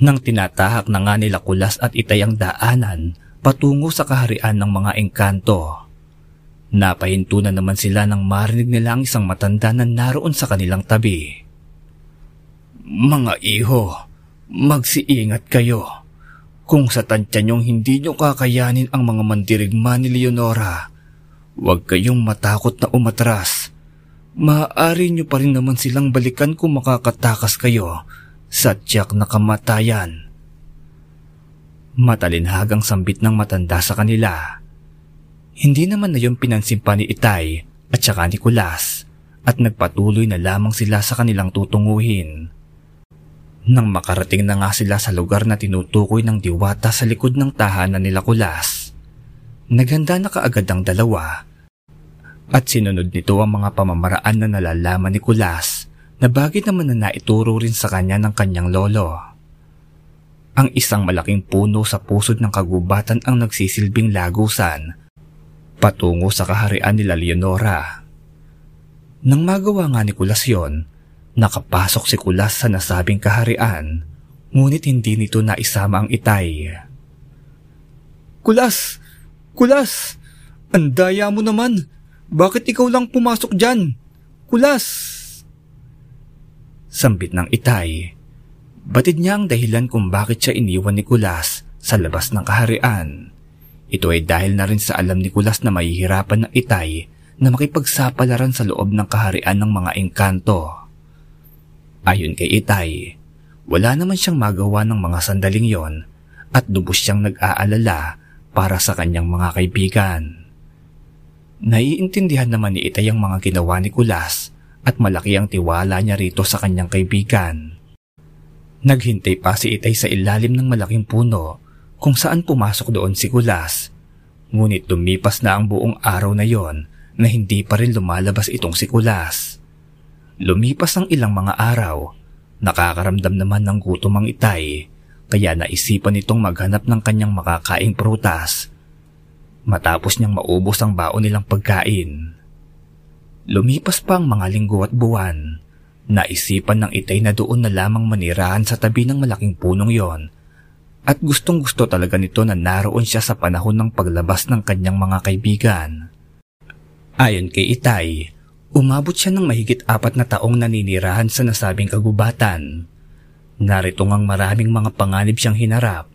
Nang tinatahak na nga nila kulas at itay ang daanan patungo sa kaharian ng mga engkanto. Napahinto na naman sila nang marinig nila ang isang matanda na naroon sa kanilang tabi. Mga iho, magsiingat kayo. Kung sa tansya niyong hindi niyo kakayanin ang mga mandirigma ni Leonora, huwag kayong matakot na umatras. Maaari niyo pa rin naman silang balikan kung makakatakas kayo sa tiyak na kamatayan. Matalinhagang sambit ng matanda sa kanila. Hindi naman na yung pinansin pa ni Itay at saka ni Kulas at nagpatuloy na lamang sila sa kanilang tutunguhin. Nang makarating na nga sila sa lugar na tinutukoy ng diwata sa likod ng tahanan nila Kulas, naghanda na kaagad ang dalawa at sinunod nito ang mga pamamaraan na nalalaman ni Kulas na bagay naman na naituro rin sa kanya ng kanyang lolo. Ang isang malaking puno sa pusod ng kagubatan ang nagsisilbing lagusan patungo sa kaharian nila Leonora. Nang magawa nga ni Kulas yon, Nakapasok si Kulas sa nasabing kaharian, ngunit hindi nito naisama ang itay. Kulas! Kulas! Ang daya mo naman! Bakit ikaw lang pumasok dyan? Kulas! Sambit ng itay. Batid niya ang dahilan kung bakit siya iniwan ni Kulas sa labas ng kaharian. Ito ay dahil na rin sa alam ni Kulas na mahihirapan ng itay na makipagsapalaran sa loob ng kaharian ng mga engkanto. Ayon kay Itay, wala naman siyang magawa ng mga sandaling yon at lubos siyang nag-aalala para sa kanyang mga kaibigan. Naiintindihan naman ni Itay ang mga ginawa ni Kulas at malaki ang tiwala niya rito sa kanyang kaibigan. Naghintay pa si Itay sa ilalim ng malaking puno kung saan pumasok doon si Kulas. Ngunit lumipas na ang buong araw na yon na hindi pa rin lumalabas itong si Kulas. Lumipas ang ilang mga araw, nakakaramdam naman ng gutom ang itay, kaya naisipan nitong maghanap ng kanyang makakaing prutas. Matapos niyang maubos ang baon nilang pagkain. Lumipas pa ang mga linggo at buwan. Naisipan ng itay na doon na lamang manirahan sa tabi ng malaking punong yon at gustong gusto talaga nito na naroon siya sa panahon ng paglabas ng kanyang mga kaibigan. Ayon kay Itay, Umabot siya ng mahigit apat na taong naninirahan sa nasabing kagubatan. Narito ngang maraming mga panganib siyang hinarap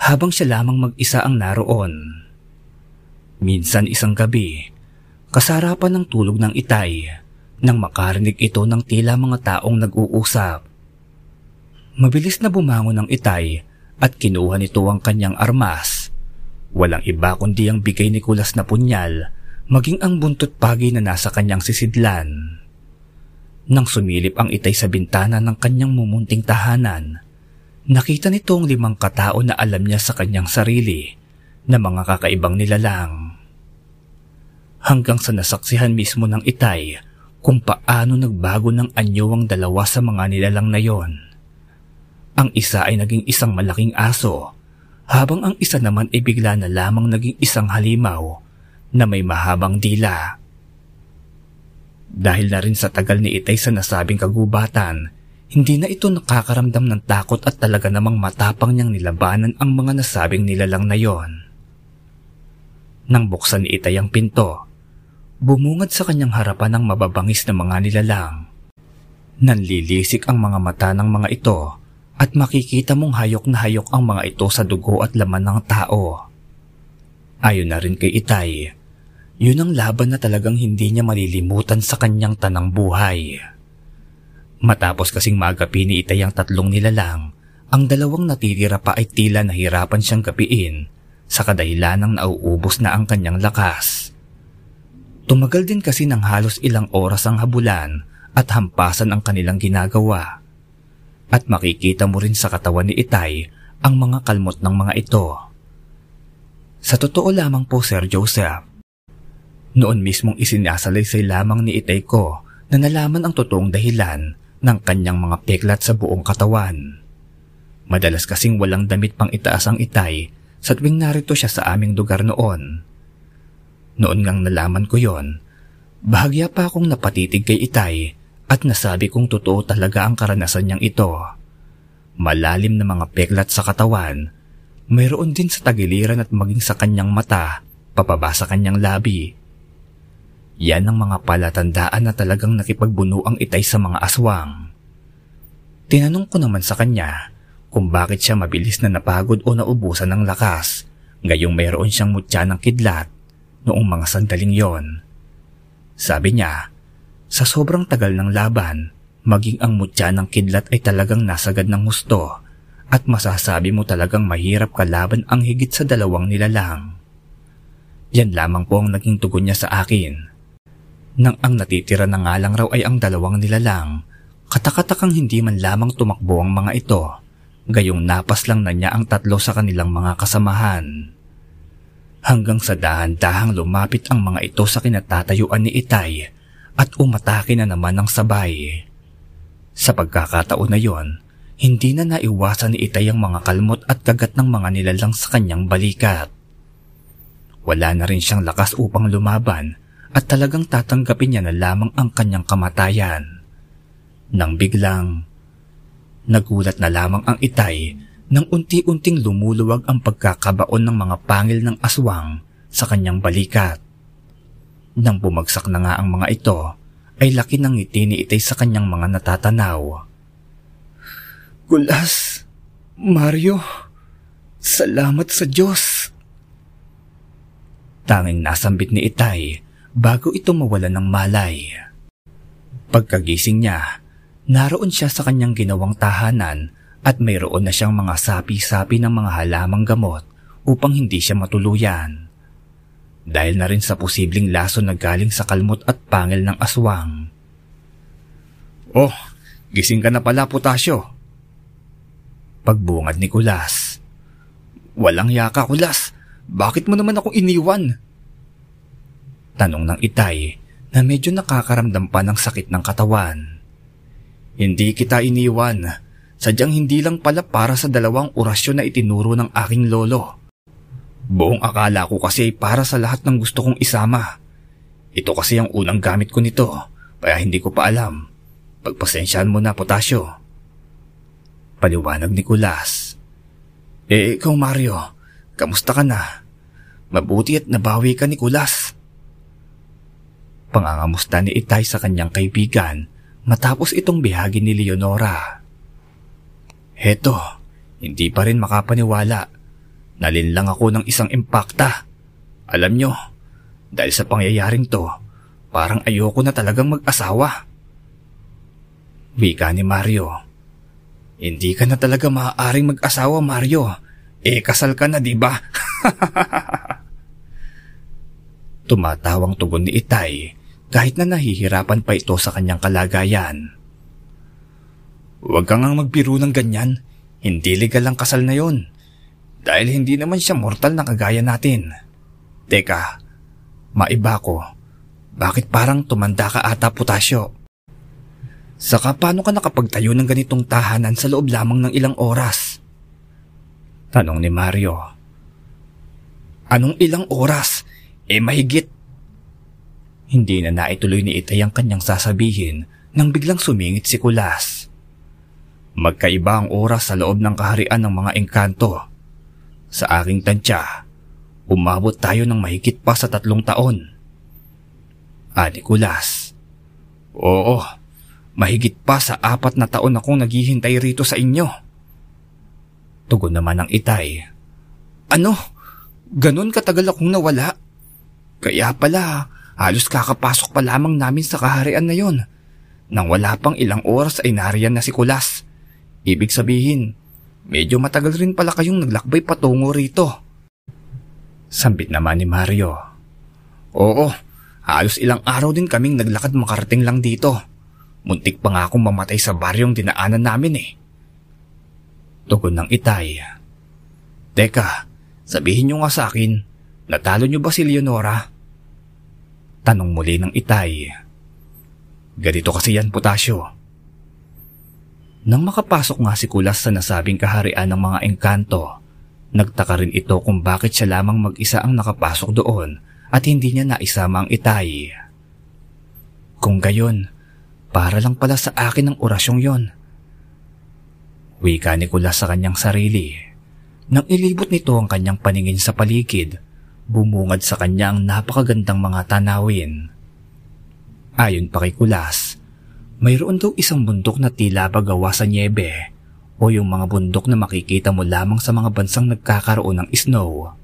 habang siya lamang mag-isa ang naroon. Minsan isang gabi, kasarapan ng tulog ng itay nang makarinig ito ng tila mga taong nag-uusap. Mabilis na bumangon ng itay at kinuha nito ang kanyang armas. Walang iba kundi ang bigay ni Kulas na punyal maging ang buntot pagi na nasa kanyang sisidlan. Nang sumilip ang itay sa bintana ng kanyang mumunting tahanan, nakita nito ang limang katao na alam niya sa kanyang sarili na mga kakaibang nilalang. Hanggang sa nasaksihan mismo ng itay kung paano nagbago ng anyo ang dalawa sa mga nilalang na yon. Ang isa ay naging isang malaking aso, habang ang isa naman ay bigla na lamang naging isang halimaw na may mahabang dila. Dahil na rin sa tagal ni Itay sa nasabing kagubatan, hindi na ito nakakaramdam ng takot at talaga namang matapang niyang nilabanan ang mga nasabing nilalang na yon. Nang buksan ni Itay ang pinto, bumungad sa kanyang harapan ang mababangis na mga nilalang. Nanlilisik ang mga mata ng mga ito at makikita mong hayok na hayok ang mga ito sa dugo at laman ng tao. Ayon na rin kay Itay, yun ang laban na talagang hindi niya malilimutan sa kanyang tanang buhay. Matapos kasing magapi ni Itay ang tatlong nilalang, ang dalawang natitira pa ay tila nahirapan siyang gapiin sa kadahilan ng nauubos na ang kanyang lakas. Tumagal din kasi ng halos ilang oras ang habulan at hampasan ang kanilang ginagawa. At makikita mo rin sa katawan ni Itay ang mga kalmot ng mga ito. Sa totoo lamang po Sir Joseph, noon mismong isinasalaysay lamang ni Itay ko na nalaman ang totoong dahilan ng kanyang mga peklat sa buong katawan. Madalas kasing walang damit pang itaas ang Itay sa tuwing narito siya sa aming lugar noon. Noon ngang nalaman ko yon, bahagya pa akong napatitig kay Itay at nasabi kong totoo talaga ang karanasan niyang ito. malalim na mga peklat sa katawan, mayroon din sa tagiliran at maging sa kanyang mata, papaba sa kanyang labi. Yan ang mga palatandaan na talagang nakipagbuno ang itay sa mga aswang. Tinanong ko naman sa kanya kung bakit siya mabilis na napagod o naubusan ng lakas, gayong mayroon siyang mutya ng kidlat noong mga sandaling yon. Sabi niya, sa sobrang tagal ng laban, maging ang mutya ng kidlat ay talagang nasagad ng husto at masasabi mo talagang mahirap kalaban ang higit sa dalawang nilalang. Yan lamang po ang naging tugon niya sa akin. Nang ang natitira na nga lang raw ay ang dalawang nilalang, katakatakang hindi man lamang tumakbo ang mga ito, gayong napas lang na niya ang tatlo sa kanilang mga kasamahan. Hanggang sa dahan-dahang lumapit ang mga ito sa kinatatayuan ni Itay at umatake na naman ng sabay. Sa pagkakataon na yon, hindi na naiwasan ni Itay ang mga kalmot at kagat ng mga nilalang sa kanyang balikat. Wala na rin siyang lakas upang lumaban at talagang tatanggapin niya na lamang ang kanyang kamatayan. Nang biglang, nagulat na lamang ang itay nang unti-unting lumuluwag ang pagkakabaon ng mga pangil ng aswang sa kanyang balikat. Nang bumagsak na nga ang mga ito, ay laki ng ngiti ni itay sa kanyang mga natatanaw. Gulas, Mario, salamat sa Diyos. Tanging nasambit ni itay bago ito mawala ng malay. Pagkagising niya, naroon siya sa kanyang ginawang tahanan at mayroon na siyang mga sapi-sapi ng mga halamang gamot upang hindi siya matuluyan. Dahil na rin sa posibleng laso na galing sa kalmot at pangil ng aswang. Oh, gising ka na pala, Putasyo. Pagbungad ni Kulas. Walang yaka, Kulas. Bakit mo naman ako iniwan? Tanong ng itay na medyo nakakaramdam pa ng sakit ng katawan. Hindi kita iniwan. Sadyang hindi lang pala para sa dalawang orasyon na itinuro ng aking lolo. Buong akala ko kasi para sa lahat ng gusto kong isama. Ito kasi ang unang gamit ko nito, kaya hindi ko pa alam. Pagpasensyahan mo na, Potasyo. Paliwanag ni Kulas. Eh, ikaw Mario, kamusta ka na? Mabuti at nabawi ka ni Kulas. Pangangamusta ni Itay sa kanyang kaibigan matapos itong bihagi ni Leonora. Heto, hindi pa rin makapaniwala. Nalinlang ako ng isang impakta. Alam nyo, dahil sa pangyayaring to, parang ayoko na talagang mag-asawa. Wika ni Mario. Hindi ka na talaga maaaring mag-asawa, Mario. Eh, kasal ka na, di ba? Tumatawang tugon ni Itay kahit na nahihirapan pa ito sa kanyang kalagayan. Huwag kang ang magbiro ng ganyan. Hindi legal ang kasal na yon. Dahil hindi naman siya mortal na kagaya natin. Teka, maiba ko. Bakit parang tumanda ka ata putasyo? Saka paano ka nakapagtayo ng ganitong tahanan sa loob lamang ng ilang oras? Tanong ni Mario. Anong ilang oras? Eh mahigit. Hindi na naituloy ni Itay ang kanyang sasabihin nang biglang sumingit si Kulas. Magkaiba ang oras sa loob ng kaharian ng mga engkanto. Sa aking tansya, umabot tayo ng mahigit pa sa tatlong taon. Ani Kulas. Oo, mahigit pa sa apat na taon akong naghihintay rito sa inyo. Tugon naman ng itay. Ano? Ganon katagal akong nawala? Kaya pala, halos kakapasok pa lamang namin sa kaharian na yon. Nang wala pang ilang oras ay nariyan na si Kulas. Ibig sabihin, medyo matagal rin pala kayong naglakbay patungo rito. Sambit naman ni Mario. Oo, halos ilang araw din kaming naglakad makarating lang dito. Muntik pa nga akong mamatay sa baryong dinaanan namin eh. Tugon ng itay. Teka, sabihin nyo nga sa akin, natalo nyo ba si Leonora? Tanong muli ng itay. Ganito kasi yan, Potasyo. Nang makapasok nga si Kulas sa nasabing kaharian ng mga engkanto, nagtaka rin ito kung bakit siya lamang mag-isa ang nakapasok doon at hindi niya naisama ang itay. Kung gayon, para lang pala sa akin ang orasyong yon. Wika ni Kulas sa kanyang sarili. Nang ilibot nito ang kanyang paningin sa paligid, bumungad sa kanya ang napakagandang mga tanawin. Ayon pa kay Kulas, mayroon daw isang bundok na tila ba gawa sa niebe o yung mga bundok na makikita mo lamang sa mga bansang nagkakaroon ng snow.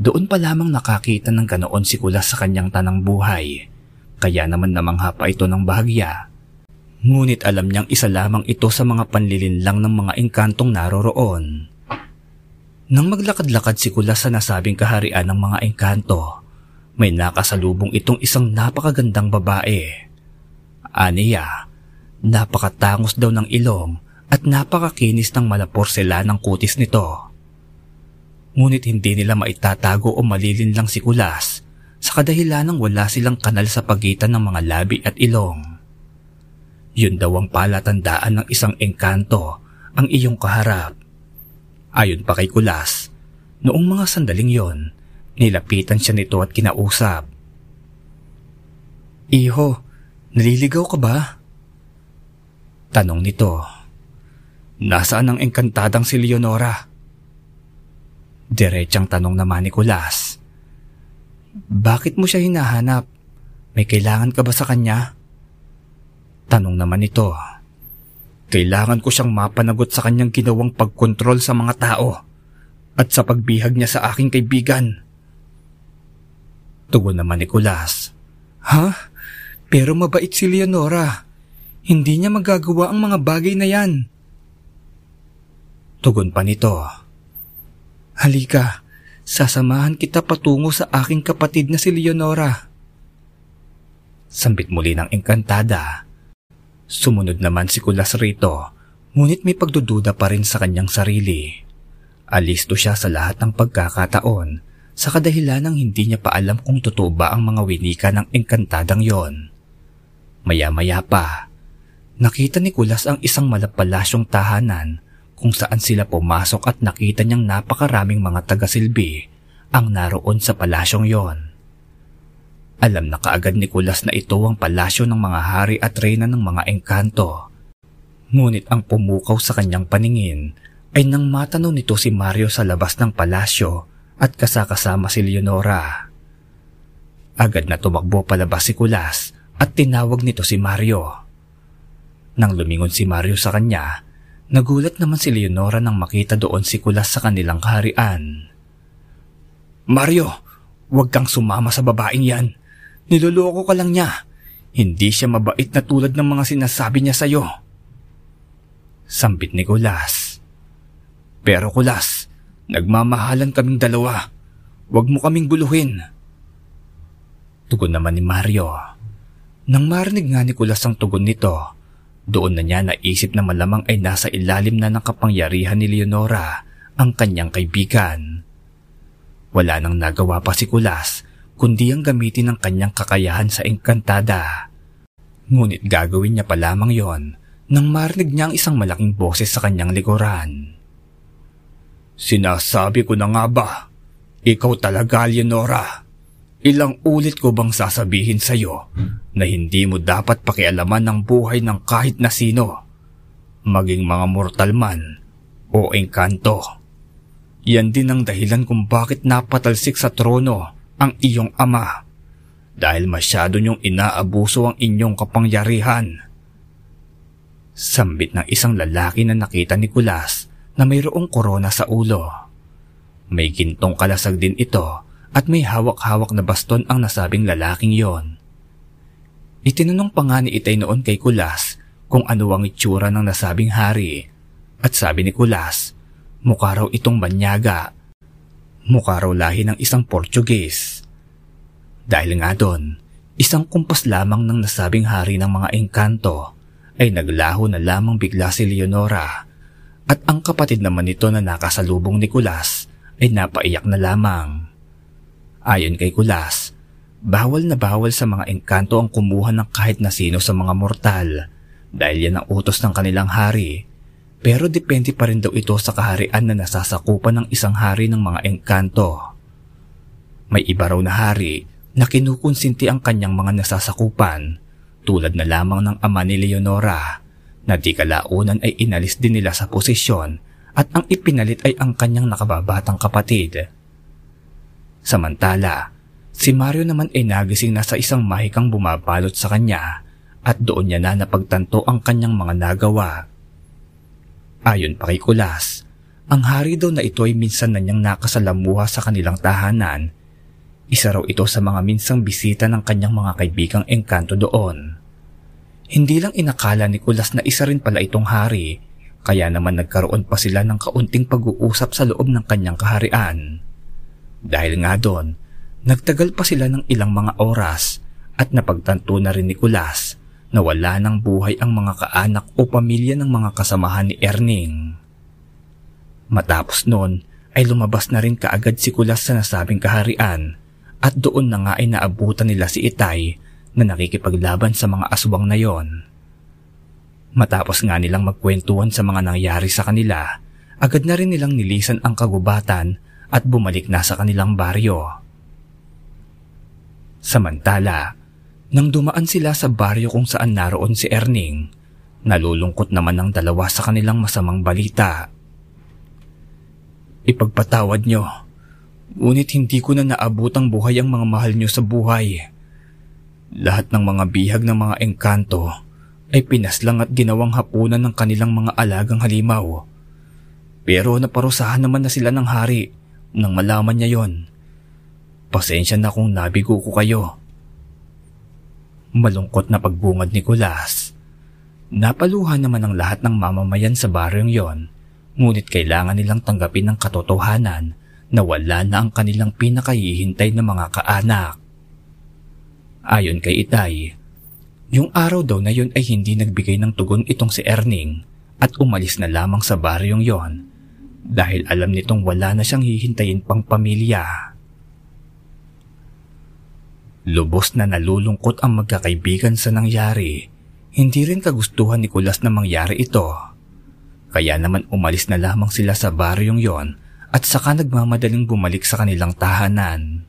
Doon pa lamang nakakita ng ganoon si Kulas sa kanyang tanang buhay, kaya naman namangha pa ito ng bahagya. Ngunit alam niyang isa lamang ito sa mga panlilinlang ng mga engkantong naroroon. Nang maglakad-lakad si Kulas sa nasabing kaharian ng mga engkanto, may nakasalubong itong isang napakagandang babae. Aniya, Napakatangos daw ng ilong at napakakinis ng malaporsela ng kutis nito. Ngunit hindi nila maitatago o malilin lang si Kulas sa kadahilanang wala silang kanal sa pagitan ng mga labi at ilong. Yun daw ang palatandaan ng isang engkanto ang iyong kaharap. Ayon pa kay Kulas, noong mga sandaling yon, nilapitan siya nito at kinausap. Iho, naliligaw ka ba? Tanong nito. Nasaan ang engkantadang si Leonora? Diretsang tanong naman ni Kulas. Bakit mo siya hinahanap? May kailangan ka ba sa kanya? Tanong naman ito. Kailangan ko siyang mapanagot sa kanyang ginawang pagkontrol sa mga tao at sa pagbihag niya sa aking kaibigan. Tugon naman ni Kulas. Ha? Pero mabait si Leonora. Hindi niya magagawa ang mga bagay na yan. Tugon pa nito. Halika, sasamahan kita patungo sa aking kapatid na si Leonora. Sambit muli ng engkantada. Sumunod naman si Kulas rito, ngunit may pagdududa pa rin sa kanyang sarili. Alisto siya sa lahat ng pagkakataon sa kadahilan ng hindi niya pa alam kung totoo ba ang mga winika ng engkantadang yon. Maya-maya pa, Nakita ni Kulas ang isang malapalasyong tahanan kung saan sila pumasok at nakita niyang napakaraming mga taga-silbi ang naroon sa palasyong yon. Alam na kaagad ni Kulas na ito ang palasyo ng mga hari at reyna ng mga engkanto. Ngunit ang pumukaw sa kanyang paningin ay nang matanaw nito si Mario sa labas ng palasyo at kasakasama si Leonora. Agad na tumakbo palabas si Kulas at tinawag nito si Mario. Nang lumingon si Mario sa kanya, nagulat naman si Leonora nang makita doon si Kulas sa kanilang kaharian. Mario, huwag kang sumama sa babaeng yan. Niloloko ka lang niya. Hindi siya mabait na tulad ng mga sinasabi niya sa'yo. Sambit ni Kulas. Pero Kulas, nagmamahalan kaming dalawa. Huwag mo kaming guluhin. Tugon naman ni Mario. Nang marinig nga ni Kulas ang tugon nito, doon na niya naisip na malamang ay nasa ilalim na ng kapangyarihan ni Leonora ang kanyang kaibigan. Wala nang nagawa pa si Kulas kundi ang gamitin ang kanyang kakayahan sa engkantada. Ngunit gagawin niya pa lamang yon nang marinig niya ang isang malaking boses sa kanyang likuran. Sinasabi ko na nga ba, ikaw talaga Leonora. Ilang ulit ko bang sasabihin sa iyo na hindi mo dapat pakialaman ng buhay ng kahit na sino, maging mga mortal man o engkanto. Yan din ang dahilan kung bakit napatalsik sa trono ang iyong ama dahil masyado niyong inaabuso ang inyong kapangyarihan. Sambit ng isang lalaki na nakita ni Kulas na mayroong korona sa ulo. May gintong kalasag din ito at may hawak-hawak na baston ang nasabing lalaking yon. Itinanong pa nga ni Itay noon kay Kulas kung ano ang itsura ng nasabing hari at sabi ni Kulas, mukha raw itong banyaga. Mukha raw lahi ng isang Portuguese. Dahil nga doon, isang kumpas lamang ng nasabing hari ng mga engkanto ay naglaho na lamang bigla si Leonora at ang kapatid naman nito na nakasalubong ni Kulas ay napaiyak na lamang. Ayon kay Kulas, bawal na bawal sa mga engkanto ang kumuha ng kahit na sino sa mga mortal dahil yan ang utos ng kanilang hari. Pero depende pa rin daw ito sa kaharian na nasasakupan ng isang hari ng mga engkanto. May iba raw na hari na kinukonsinti ang kanyang mga nasasakupan tulad na lamang ng ama ni Leonora na di kalaunan ay inalis din nila sa posisyon at ang ipinalit ay ang kanyang nakababatang kapatid. Samantala, si Mario naman ay nagising na sa isang mahikang bumabalot sa kanya at doon niya na napagtanto ang kanyang mga nagawa. Ayon pa kay Kulas, ang hari daw na ito ay minsan na niyang nakasalamuha sa kanilang tahanan. Isa raw ito sa mga minsang bisita ng kanyang mga kaibigang engkanto doon. Hindi lang inakala ni Kulas na isa rin pala itong hari, kaya naman nagkaroon pa sila ng kaunting pag-uusap sa loob ng kanyang kaharian. Dahil nga doon, nagtagal pa sila ng ilang mga oras at napagtanto na rin ni Kulas na wala ng buhay ang mga kaanak o pamilya ng mga kasamahan ni Erning. Matapos noon ay lumabas na rin kaagad si Kulas sa nasabing kaharian at doon na nga ay naabutan nila si Itay na nakikipaglaban sa mga aswang na yon. Matapos nga nilang magkwentuhan sa mga nangyari sa kanila, agad na rin nilang nilisan ang kagubatan at bumalik na sa kanilang baryo. Samantala, nang dumaan sila sa baryo kung saan naroon si Erning, nalulungkot naman ang dalawa sa kanilang masamang balita. Ipagpatawad nyo. Ngunit hindi ko na naabot ang buhay ang mga mahal nyo sa buhay. Lahat ng mga bihag ng mga engkanto ay pinaslang at ginawang hapunan ng kanilang mga alagang halimaw. Pero naparusahan naman na sila ng hari nang malaman niya yon. Pasensya na kung nabigo ko kayo. Malungkot na pagbungad ni Kulas. Napaluha naman ang lahat ng mamamayan sa baryong yon Ngunit kailangan nilang tanggapin ang katotohanan na wala na ang kanilang pinakahihintay na mga kaanak. Ayon kay Itay, yung araw daw na yun ay hindi nagbigay ng tugon itong si Erning at umalis na lamang sa baryong yon dahil alam nitong wala na siyang hihintayin pang pamilya. Lubos na nalulungkot ang magkakaibigan sa nangyari. Hindi rin kagustuhan ni Kulas na mangyari ito kaya naman umalis na lamang sila sa baryong yon at saka nagmamadaling bumalik sa kanilang tahanan.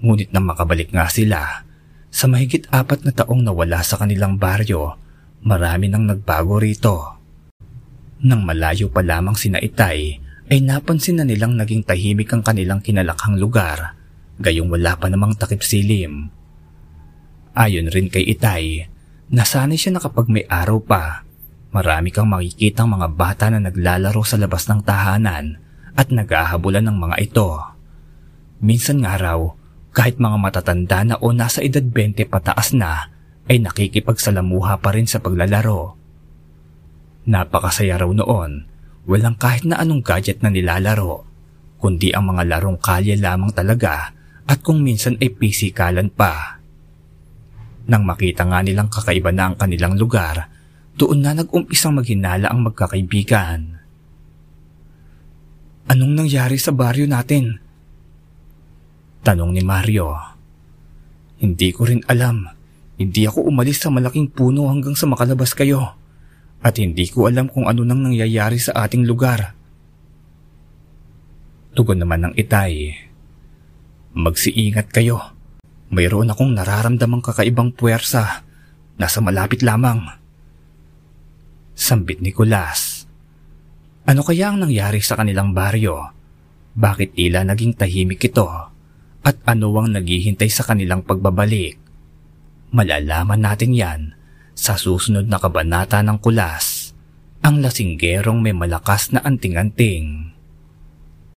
Ngunit nang makabalik nga sila, sa mahigit apat na taong nawala sa kanilang baryo, marami nang nagbago rito. Nang malayo pa lamang sina Itay, ay napansin na nilang naging tahimik ang kanilang kinalakhang lugar, gayong wala pa namang takip silim. Ayon rin kay Itay, nasanay siya na kapag may araw pa, Marami kang makikitang mga bata na naglalaro sa labas ng tahanan at naghahabulan ng mga ito. Minsan nga raw, kahit mga matatanda na o nasa edad 20 pataas na, ay nakikipagsalamuha pa rin sa paglalaro. Napakasaya raw noon, walang kahit na anong gadget na nilalaro, kundi ang mga larong kalye lamang talaga at kung minsan ay pisikalan pa. Nang makita nga nilang kakaiba na ang kanilang lugar, doon na nag-umpisang maghinala ang magkakaibigan. Anong nangyari sa baryo natin? Tanong ni Mario. Hindi ko rin alam. Hindi ako umalis sa malaking puno hanggang sa makalabas kayo. At hindi ko alam kung ano nang nangyayari sa ating lugar. Tugon naman ng itay. Magsiingat kayo. Mayroon akong nararamdamang kakaibang puwersa. Nasa malapit lamang. Sambit ni Kulas. Ano kaya ang nangyari sa kanilang baryo? Bakit ila naging tahimik ito? At ano ang naghihintay sa kanilang pagbabalik? Malalaman natin yan sa susunod na kabanata ng Kulas, ang lasinggerong may malakas na anting-anting.